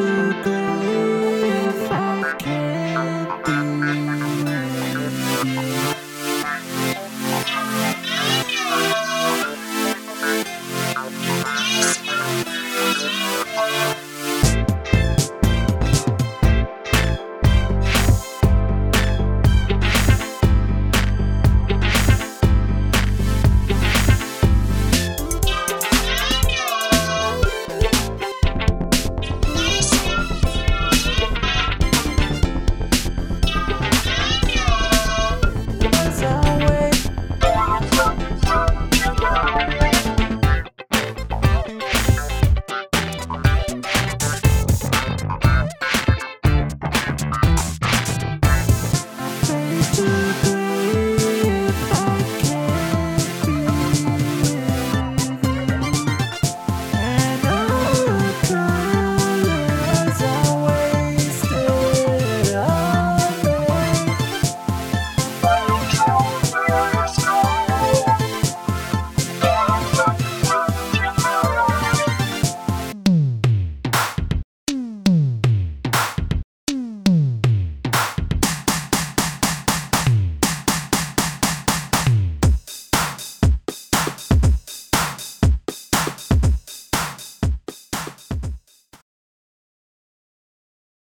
so good.